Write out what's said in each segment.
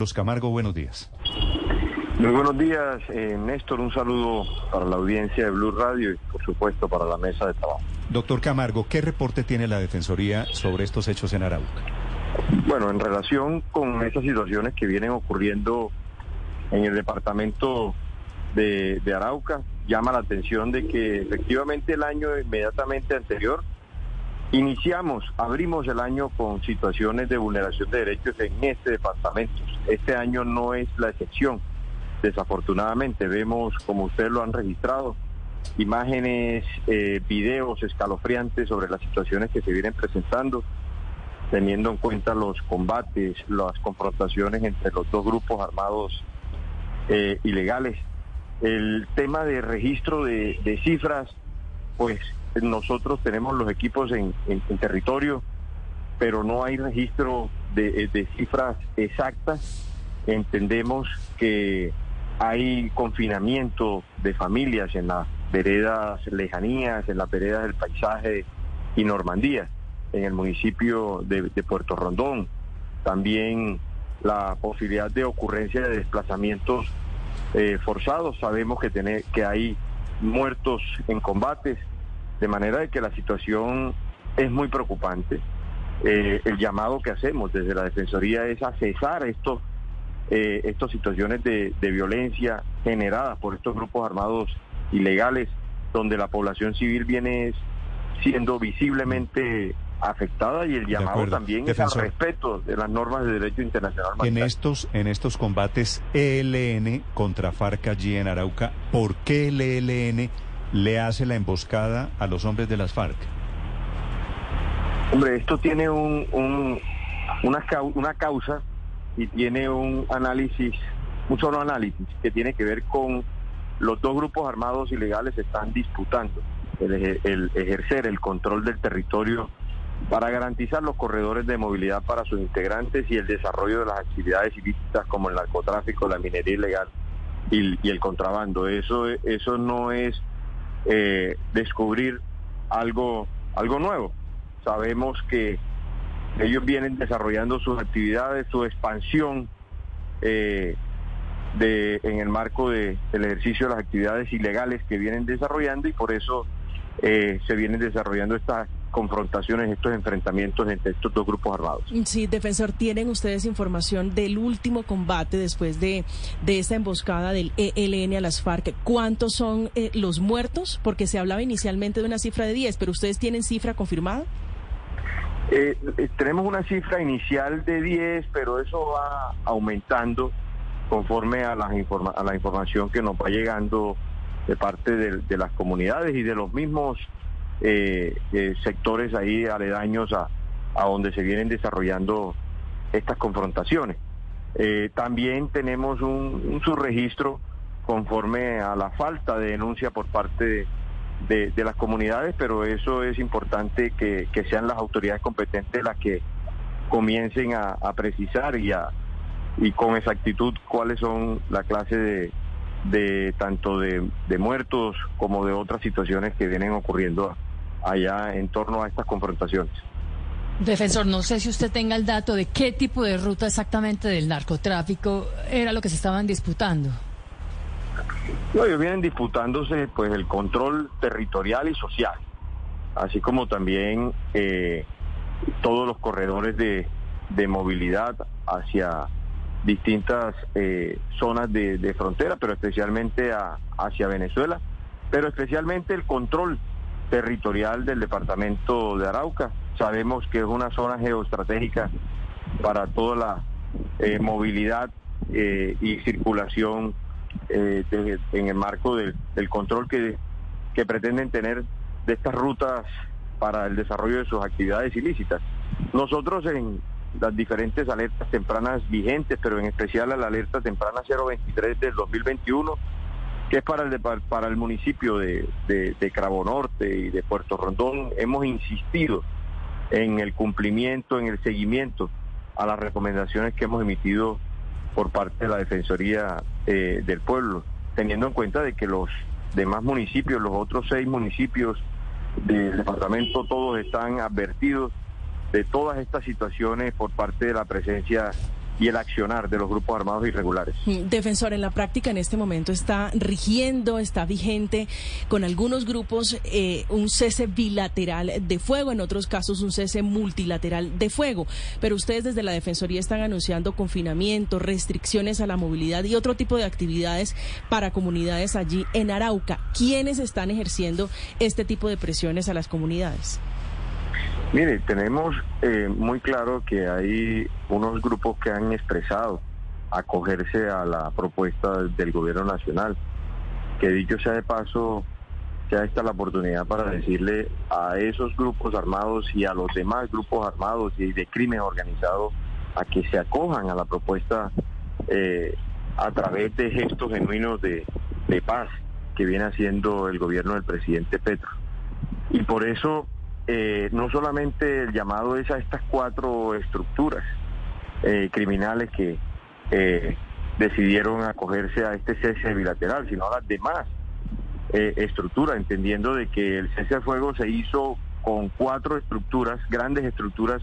Los Camargo, buenos días. Muy buenos días, eh, Néstor. Un saludo para la audiencia de Blue Radio y, por supuesto, para la mesa de trabajo. Doctor Camargo, ¿qué reporte tiene la Defensoría sobre estos hechos en Arauca? Bueno, en relación con estas situaciones que vienen ocurriendo en el departamento de, de Arauca, llama la atención de que efectivamente el año inmediatamente anterior iniciamos, abrimos el año con situaciones de vulneración de derechos en este departamento. Este año no es la excepción. Desafortunadamente vemos, como ustedes lo han registrado, imágenes, eh, videos escalofriantes sobre las situaciones que se vienen presentando, teniendo en cuenta los combates, las confrontaciones entre los dos grupos armados eh, ilegales. El tema de registro de, cifras, pues nosotros tenemos los equipos en territorio, pero no hay registro de, de, cifras exactas. Entendemos que hay confinamiento de familias en las veredas lejanías, en las veredas del paisaje y Normandía, en el municipio de, de Puerto Rondón. También la posibilidad de ocurrencia de desplazamientos eh, forzados. Sabemos que, tener, que hay muertos en combates, de manera de que la situación es muy preocupante. Eh, el llamado que hacemos desde la Defensoría es a cesar estos, eh, estas situaciones de, de, violencia generadas por estos grupos armados ilegales, donde la población civil viene siendo visiblemente afectada y el llamado también Defensor. es al respeto de las normas de derecho internacional. En estos, en estos combates ELN contra FARC allí en Arauca, ¿por qué el ELN le hace la emboscada a los hombres de las FARC? Hombre, esto tiene un, un, una, una causa y tiene un análisis, un solo análisis, que tiene que ver con los dos grupos armados ilegales están disputando el, el ejercer el control del territorio para garantizar los corredores de movilidad para sus integrantes y el desarrollo de las actividades ilícitas como el narcotráfico, la minería ilegal y, el contrabando. Eso, eso no es eh, descubrir algo, algo nuevo. Sabemos que ellos vienen desarrollando sus actividades, su expansión eh, de, en el marco de, del ejercicio de las actividades ilegales que vienen desarrollando y por eso eh, se vienen desarrollando estas confrontaciones, estos enfrentamientos entre estos dos grupos armados. Sí, defensor, ¿tienen ustedes información del último combate después de, de esta emboscada del ELN a las FARC? ¿Cuántos son eh, los muertos? Porque se hablaba inicialmente de una cifra de 10, pero ¿ustedes tienen cifra confirmada? Eh, tenemos una cifra inicial de 10, pero eso va aumentando conforme a, las informa a la información que nos va llegando de parte de, las comunidades y de los mismos eh, eh, sectores ahí aledaños a, a, donde se vienen desarrollando estas confrontaciones. Eh, también tenemos un, un, subregistro conforme a la falta de denuncia por parte de, de, de las comunidades, pero eso es importante que, que, sean las autoridades competentes las que comiencen a, a precisar y, a, y con exactitud cuáles son la clase de, de tanto de, de, muertos como de otras situaciones que vienen ocurriendo allá en torno a estas confrontaciones. Defensor, no sé si usted tenga el dato de qué tipo de ruta exactamente del narcotráfico era lo que se estaban disputando. No, ellos vienen disputándose pues el control territorial y social, así como también eh, todos los corredores de, de, movilidad hacia distintas eh, zonas de, de, frontera, pero especialmente hacia Venezuela, pero especialmente el control territorial del departamento de Arauca. Sabemos que es una zona geoestratégica para toda la eh, movilidad y circulación eh, en el marco de, del control que, que pretenden tener de estas rutas para el desarrollo de sus actividades ilícitas. Nosotros en, las diferentes alertas tempranas vigentes, pero en especial a la alerta temprana 023 del 2021, que es para el, para el municipio de, de, de Cravo Norte y de Puerto Rondón. Hemos insistido en el cumplimiento, en el seguimiento a las recomendaciones que hemos emitido por parte de la Defensoría eh, del Pueblo, teniendo en cuenta de que los demás municipios, los otros seis municipios del departamento, todos están advertidos de todas estas situaciones por parte de la presencia y el accionar de los grupos armados irregulares. Mm, defensor, en la práctica en este momento está rigiendo, está vigente con algunos grupos eh, un cese bilateral de fuego, en otros casos un cese multilateral de fuego. Pero ustedes desde la Defensoría están anunciando confinamiento, restricciones a la movilidad y otro tipo de actividades para comunidades allí en Arauca. ¿Quiénes están ejerciendo este tipo de presiones a las comunidades? Mire, tenemos eh, muy claro que hay unos grupos que han expresado acogerse a la propuesta del gobierno nacional, que dicho sea de paso, ya está la oportunidad para decirle a esos grupos armados y a los demás grupos armados y de crimen organizado a que se acojan a la propuesta eh, a través de gestos genuinos de paz que viene haciendo el gobierno del presidente Petro. Y por eso eh, no solamente el llamado es a estas cuatro estructuras eh, criminales que eh, decidieron acogerse a este cese bilateral, sino a las demás estructuras, entendiendo de que el cese de fuego se hizo con cuatro estructuras, grandes estructuras,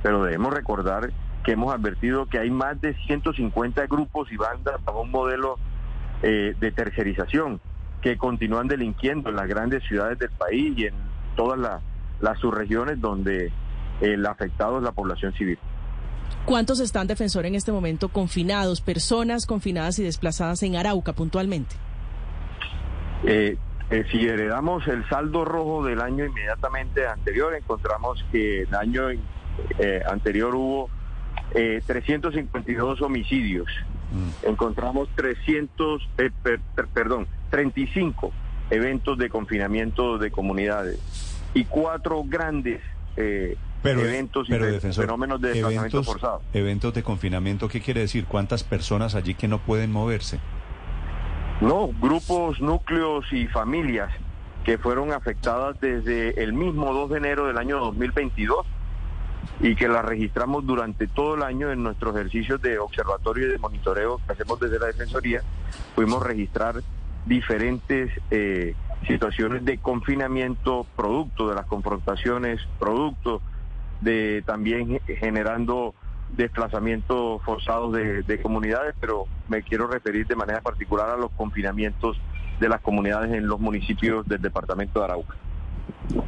pero debemos recordar que hemos advertido que hay más de 150 grupos y bandas bajo un modelo de tercerización que continúan delinquiendo en las grandes ciudades del país y en todas las las subregiones donde el afectado es la población civil. ¿Cuántos están, defensor, en este momento confinados, personas confinadas y desplazadas en Arauca puntualmente? Eh, eh, si heredamos el saldo rojo del año inmediatamente anterior, encontramos que el año eh, anterior hubo 352 homicidios. Mm. Encontramos 300, perdón, 35 eventos de confinamiento de comunidades y cuatro grandes eh, eventos y fenómenos de desplazamiento forzado. Eventos de confinamiento, ¿qué quiere decir? ¿Cuántas personas allí que no pueden moverse? No, grupos, núcleos y familias que fueron afectadas desde el mismo 2 de enero del año 2022 y que las registramos durante todo el año en nuestros ejercicios de observatorio y de monitoreo que hacemos desde la Defensoría. Fuimos a registrar diferentes eh, situaciones de confinamiento producto de las confrontaciones, producto de también generando desplazamientos forzados de, de, comunidades, pero me quiero referir de manera particular a los confinamientos de las comunidades en los municipios del departamento de Arauca.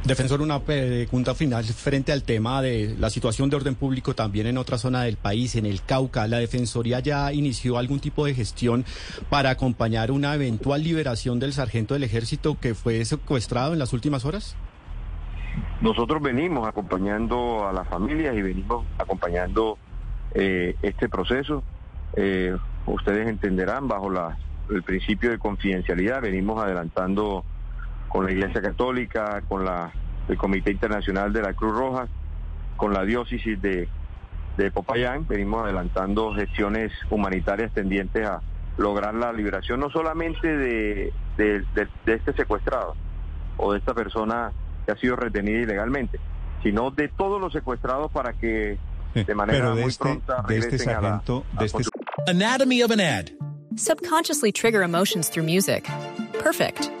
Defensor, una pregunta final frente al tema de la situación de orden público también en otra zona del país, en el Cauca. ¿La Defensoría ya inició algún tipo de gestión para acompañar una eventual liberación del sargento del ejército que fue secuestrado en las últimas horas? Nosotros venimos acompañando a las familias y venimos acompañando eh, este proceso. Eh, ustedes entenderán, bajo la, el principio de confidencialidad, venimos adelantando con la Iglesia Católica, con la, el Comité Internacional de la Cruz Roja, con la diócesis de, de Popayán. Venimos adelantando gestiones humanitarias tendientes a lograr la liberación no solamente de, de, este secuestrado o de esta persona que ha sido retenida ilegalmente, sino de todos los secuestrados para que de manera muy este, pronta de este sargento, a de este... Anatomy of an ad. Subconsciously trigger emotions through music. Perfect.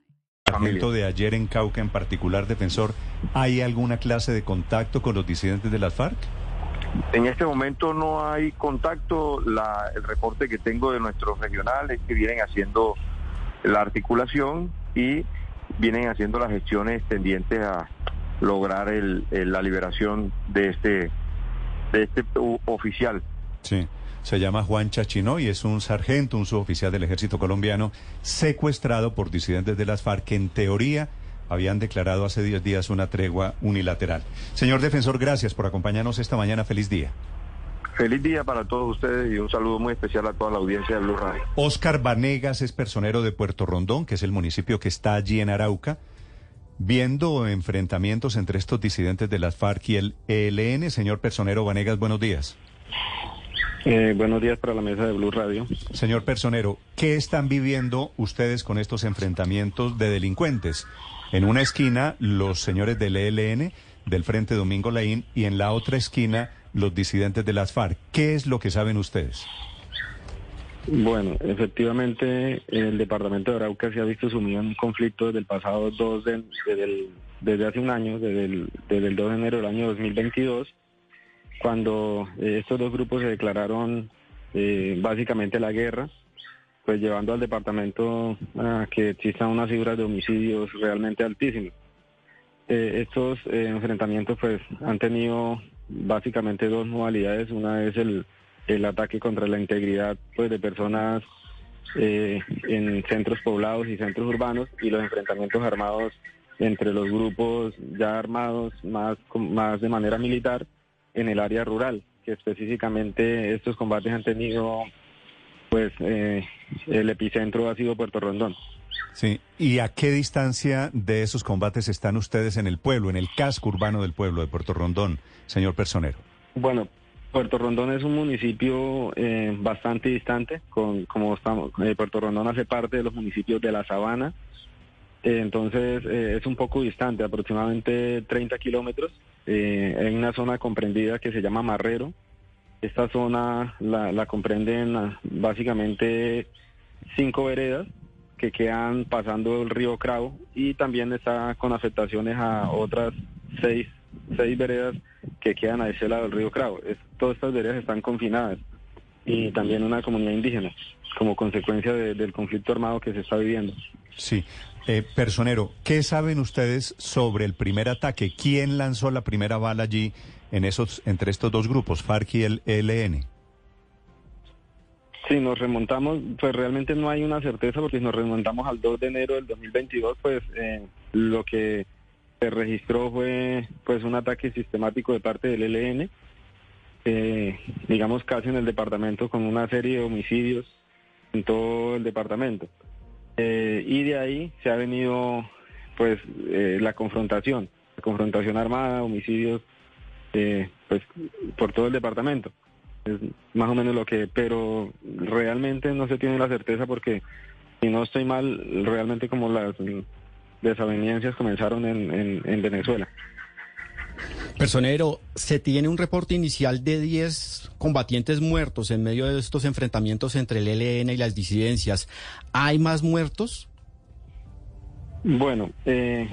de ayer en Cauca en particular, defensor, ¿hay alguna clase de contacto con los disidentes de las FARC? En este momento no hay contacto. La, el reporte que tengo de nuestros regionales que vienen haciendo la articulación y vienen haciendo las gestiones tendientes a lograr el, la liberación de este de este oficial. Sí. Se llama Juan Chachino y es un sargento, un suboficial del ejército colombiano, secuestrado por disidentes de las FARC que en teoría habían declarado hace 10 días una tregua unilateral. Señor defensor, gracias por acompañarnos esta mañana. Feliz día. Feliz día para todos ustedes y un saludo muy especial a toda la audiencia de Blue Radio. Oscar Vanegas es personero de Puerto Rondón, que es el municipio que está allí en Arauca. Viendo enfrentamientos entre estos disidentes de las FARC y el ELN, señor personero Vanegas, buenos días. Eh, buenos días para la mesa de Blue Radio. Señor personero, ¿qué están viviendo ustedes con estos enfrentamientos de delincuentes? En una esquina, los señores del ELN, del Frente Domingo Laín, y en la otra esquina, los disidentes de las FARC. ¿Qué es lo que saben ustedes? Bueno, efectivamente, el departamento de Arauca se ha visto sumido en un conflicto desde el pasado 2 de, desde, el, desde hace un año, desde el, desde el 2 de enero del año 2022, cuando eh, estos dos grupos se declararon eh, básicamente la guerra, pues llevando al departamento a que existan unas cifras de homicidios realmente altísimas. Eh, estos enfrentamientos pues han tenido básicamente dos modalidades. Una es el, el ataque contra la integridad pues, de personas en centros poblados y centros urbanos y los enfrentamientos armados entre los grupos ya armados más, más de manera militar en el área rural, que específicamente estos combates han tenido, pues eh, el epicentro ha sido Puerto Rondón. Sí, ¿y a qué distancia de esos combates están ustedes en el pueblo, en el casco urbano del pueblo de Puerto Rondón, señor personero? Bueno, Puerto Rondón es un municipio eh, bastante distante, con, como estamos, eh, Puerto Rondón hace parte de los municipios de la Sabana, eh, entonces es un poco distante, aproximadamente 30 kilómetros, en una zona comprendida que se llama Marrero. Esta zona la, comprenden ah, básicamente cinco veredas que quedan pasando el río Cravo y también está con afectaciones a otras seis, seis veredas que quedan a ese lado del río Cravo. todas estas veredas están confinadas y también una comunidad indígena como consecuencia del conflicto armado que se está viviendo. Sí. Eh, personero, ¿qué saben ustedes sobre el primer ataque? ¿Quién lanzó la primera bala allí en esos, entre estos dos grupos, FARC y el ELN? Si nos remontamos, pues realmente no hay una certeza porque si nos remontamos al 2 de enero del 2022, pues eh, lo que se registró fue pues un ataque sistemático de parte del ELN, eh, digamos casi en el departamento con una serie de homicidios en todo el departamento. Eh, y de ahí se ha venido pues la confrontación, la confrontación armada, homicidios pues por todo el departamento es más o menos lo que, pero realmente no se tiene la certeza porque si no estoy mal, realmente como las desavenencias comenzaron en, en, Venezuela. Personero, se tiene un reporte inicial de 10 combatientes muertos en medio de estos enfrentamientos entre el ELN y las disidencias. ¿Hay más muertos? Bueno, eh,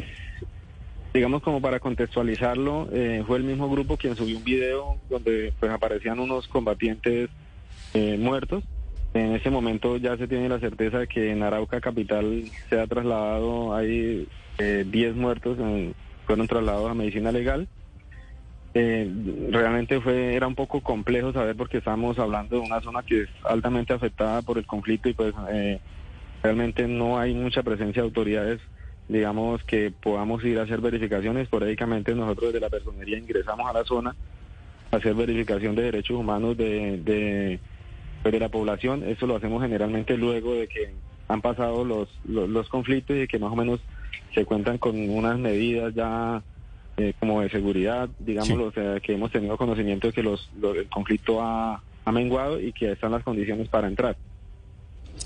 digamos como para contextualizarlo, eh, fue el mismo grupo quien subió un video donde pues aparecían unos combatientes eh, muertos. En ese momento ya se tiene la certeza de que en Arauca capital se ha trasladado, hay 10 eh, muertos, fueron trasladados a medicina legal. Realmente fue era un poco complejo saber porque estábamos hablando de una zona que es altamente afectada por el conflicto y pues realmente no hay mucha presencia de autoridades digamos, que podamos ir a hacer verificaciones. Esporádicamente nosotros desde la personería ingresamos a la zona a hacer verificación de derechos humanos de, de, pues, de la población. Eso lo hacemos generalmente luego de que han pasado los, los, conflictos y que más o menos se cuentan con unas medidas ya eh, como de seguridad, digamos, que hemos tenido conocimiento de que los, el conflicto ha, ha menguado y que están las condiciones para entrar.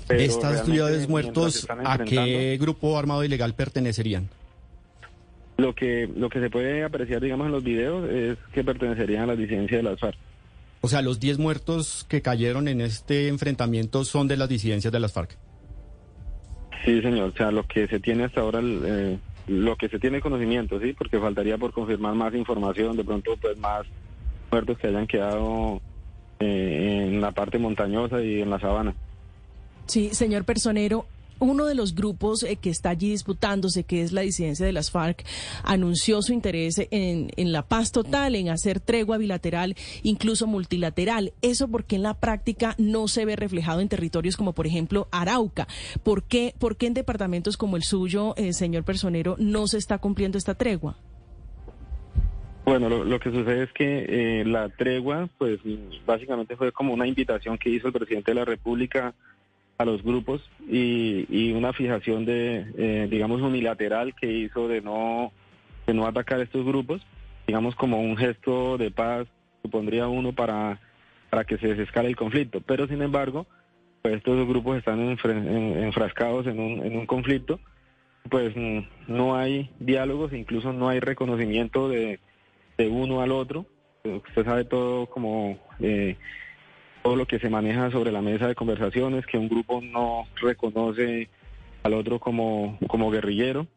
¿Estas ciudades muertos a qué grupo armado ilegal pertenecerían? Lo que, lo que se puede apreciar, digamos, en los videos es que pertenecerían a la disidencia de las FARC. O sea, los 10 muertos que cayeron en este enfrentamiento son de las disidencias de las FARC. Sí, señor. O sea, lo que se tiene hasta ahora, eh, lo que se tiene conocimiento, sí, porque faltaría por confirmar más información, de pronto, pues más muertos que hayan quedado eh, en la parte montañosa y en la sabana. Sí, señor personero, uno de los grupos eh, que está allí disputándose, que es la disidencia de las FARC, anunció su interés en, en la paz total, en hacer tregua bilateral, incluso multilateral. Eso porque en la práctica no se ve reflejado en territorios como, por ejemplo, Arauca. ¿Por qué, por qué en departamentos como el suyo, eh, señor Personero, no se está cumpliendo esta tregua? Bueno, lo, que sucede es que eh, la tregua, pues básicamente fue como una invitación que hizo el presidente de la República a los grupos y, una fijación de, eh, digamos, unilateral que hizo de no, de no atacar estos grupos, digamos, como un gesto de paz, supondría uno para, para que se desescale el conflicto. Pero, sin embargo, pues estos grupos están enfrascados en un, en un conflicto, pues no hay diálogos, incluso no hay reconocimiento de de uno al otro. Usted sabe todo como eh, todo lo que se maneja sobre la mesa de conversaciones, que un grupo no reconoce al otro como, como guerrillero,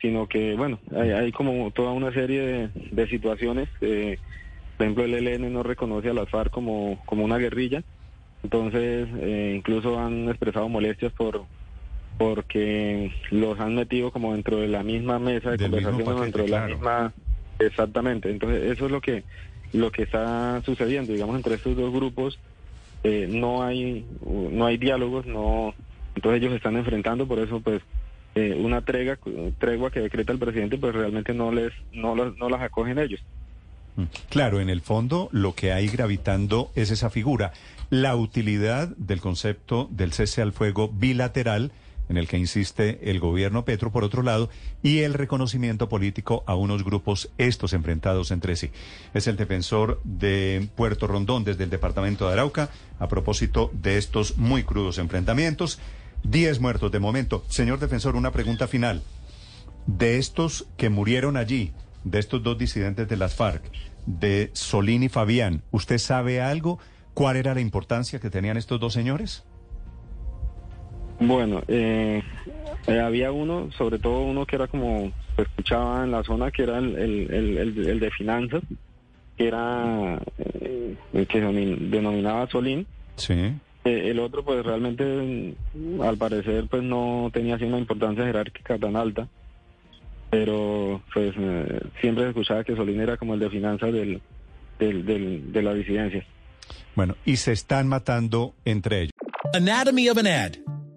sino que, bueno, hay, como toda una serie de, situaciones. Eh, por ejemplo, el ELN no reconoce a las FARC como, como una guerrilla, entonces eh, incluso han expresado molestias por porque los han metido como dentro de la misma mesa de conversaciones, dentro de la misma Exactamente, entonces eso es lo que lo que está sucediendo, digamos entre estos dos grupos eh, no hay no hay diálogos, no entonces ellos están enfrentando, por eso pues eh, una tregua que decreta el presidente pues realmente no les no las, no las acogen ellos. Mm. Claro, en el fondo lo que hay gravitando es esa figura, la utilidad del concepto del cese al fuego bilateral en el que insiste el gobierno Petro, por otro lado, y el reconocimiento político a unos grupos estos enfrentados entre sí. Es el defensor de Puerto Rondón desde el departamento de Arauca a propósito de estos muy crudos enfrentamientos. Diez muertos de momento. Señor defensor, una pregunta final. De estos que murieron allí, de estos dos disidentes de las FARC, de Solín y Fabián, ¿usted sabe algo? ¿Cuál era la importancia que tenían estos dos señores? Bueno, eh, eh, había uno, sobre todo uno que era como se escuchaba en la zona, que era el, el, de finanzas, que era eh, el que denominaba Solín. Sí. el otro, pues realmente, al parecer, pues no tenía así una importancia jerárquica tan alta, pero pues siempre se escuchaba que Solín era como el de finanzas del, del, de la disidencia. Bueno, y se están matando entre ellos. Anatomy of an ad.